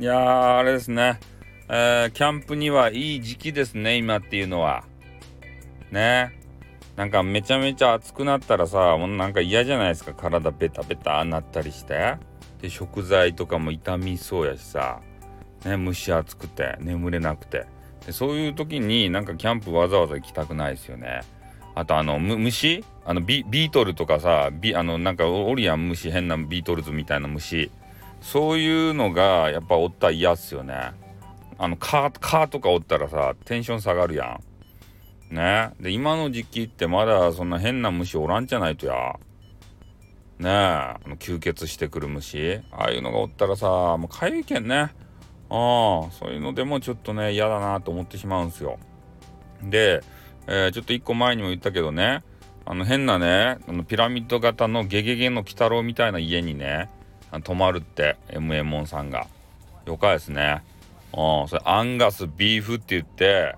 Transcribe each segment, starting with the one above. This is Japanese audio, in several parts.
いやー、あれですね。えー、キャンプにはいい時期ですね、今っていうのは。ね。なんかめちゃめちゃ暑くなったらさ、もうなんか嫌じゃないですか。体ベタベタなったりして。で、食材とかも傷みそうやしさ。ね、蒸し暑くて、眠れなくて。でそういう時になんかキャンプわざわざ行きたくないですよね。あとあの虫あのビートルとかさビあのなんかおるやん虫変なビートルズみたいな虫そういうのがやっぱおったら嫌っすよね。あの蚊蚊とかおったらさテンション下がるやん。ね。で今の時期ってまだそんな変な虫おらんじゃないとや。ね。えあの吸血してくる虫。ああいうのがおったらさもうかゆいけんね。ああそういうのでもちょっとね嫌だなと思ってしまうんすよ。で、えー、ちょっと一個前にも言ったけどね。あの変なねあのピラミッド型のゲゲゲの鬼太郎みたいな家にね泊まるって m モンさんが。よかですね。うんそれアンガスビーフって言って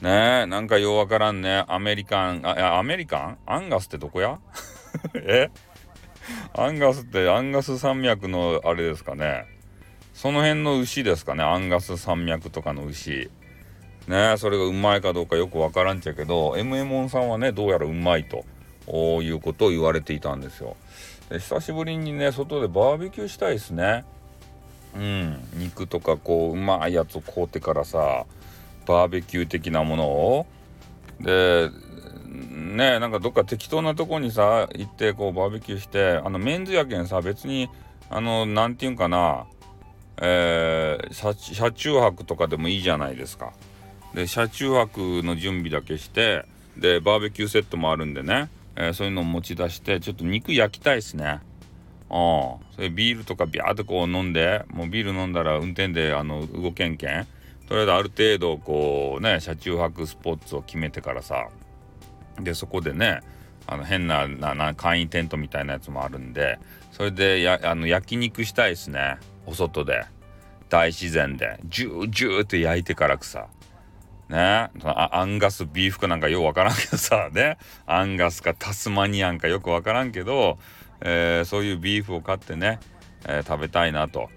ねなんかようわからんね。アメリカンあいやアメリカン？アンガスってどこや？え？アンガスってアンガス山脈のあれですかね。その辺の牛ですかね。アンガス山脈とかの牛。ねそれがうまいかどうかよくわからんちゃけど m モンさんはねどうやらうまいということを言われていたんですよ。で久しぶりにね外でバーベキューしたいですね。うん。肉とかこううまいやつを買うてからさバーベキュー的なものを。でねなんかどっか適当なとこにさ行ってこうバーベキューしてあのメンズやけんさ別にあの何て言うんかなえー、車中泊とかでもいいじゃないですか。で車中泊の準備だけしてでバーベキューセットもあるんでね、えー、そういうのを持ち出してちょっと肉焼きたいですね。あそれビールとかビャーってこう飲んでもうビール飲んだら運転であの動けんけん。とりあえずある程度こうね車中泊スポッツを決めてからさ。でそこでねあの変ななな簡易テントみたいなやつもあるんでそれでやあの焼肉したいですね。お外で。大自然で。ジュージューって焼いてからくさ。ね。アンガスビーフかなんかようわからんけどさ ね。アンガスかタスマニアンかよくわからんけど、えー、そういうビーフを買ってね、えー、食べたいなと。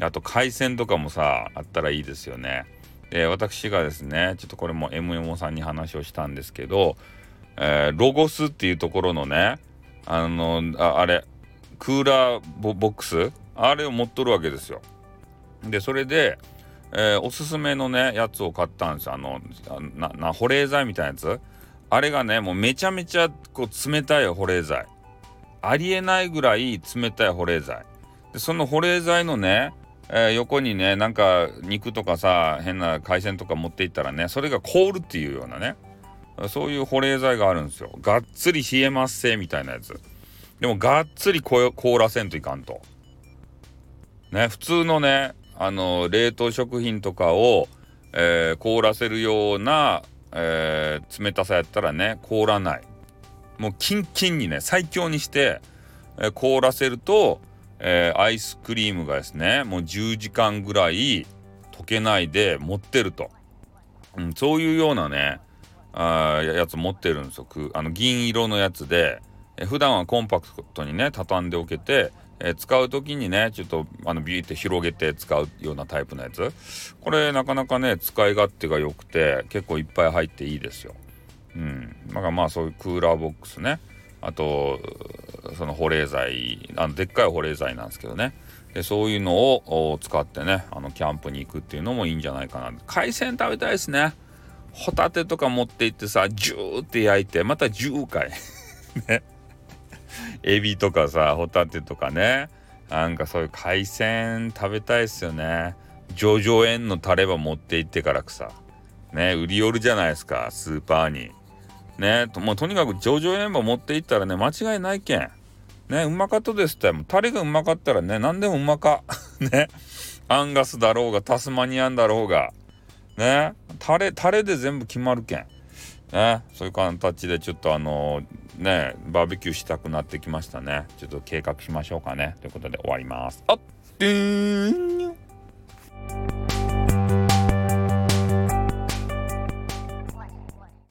あと海鮮とかもさあったらいいですよね。で私がですねちょっとこれも MMO さんに話をしたんですけど、えー、ロゴスっていうところのねあのああれクーラーボックス？あれを持っとるわけですよ。でそれでえー、おすすめのねやつを買ったんですよ。あのなな保冷剤みたいなやつ。あれがねもうめちゃめちゃこう冷たい保冷剤。ありえないぐらい冷たい保冷剤。でその保冷剤のね、えー、横にねなんか肉とかさ変な海鮮とか持っていったらねそれが凍るっていうようなねそういう保冷剤があるんですよ。がっつり冷えますせみたいなやつ。でもがっつり凍らせんといかんと。ね普通のねあの冷凍食品とかを、えー、凍らせるような、えー、冷たさやったらね凍らない。もうキンキンにね最強にして、えー、凍らせると、えアイスクリームがですねもう10時間ぐらい溶けないで持ってると、うん、そういうようなねあやつ持ってるんですよ。あの銀色のやつで、え普段はコンパクトにね畳んでおけてえー、使う時にねちょっとあのビーって広げて使うようなタイプのやつ。これなかなかね使い勝手が良くて結構いっぱい入っていいですよ。うん、だからまあそういうクーラーボックスね。あとその保冷剤あのでっかい保冷剤なんですけどね。でそういうのを使ってねあのキャンプに行くっていうのもいいんじゃないかな。海鮮食べたいですね。ホタテとか持って行ってさジューって焼いてまた10回 ね。エビとかさホタテとかね。なんかそういう海鮮食べたいっすよね。叙々苑のタレば持って行ってからくさね売り寄るじゃないですかスーパーに。ねともうとにかく叙々苑ば持って行ったらね間違いないけん。ねうまかったですって。もうタレがうまかったらね何でもうまか。ね。アンガスだろうがタスマニアンだろうが。ね。タレタレで全部決まるけん。ね。そういう形でちょっとあのーねバーベキューしたくなってきましたね。ちょっと計画しましょうかね。ということで終わります。あっ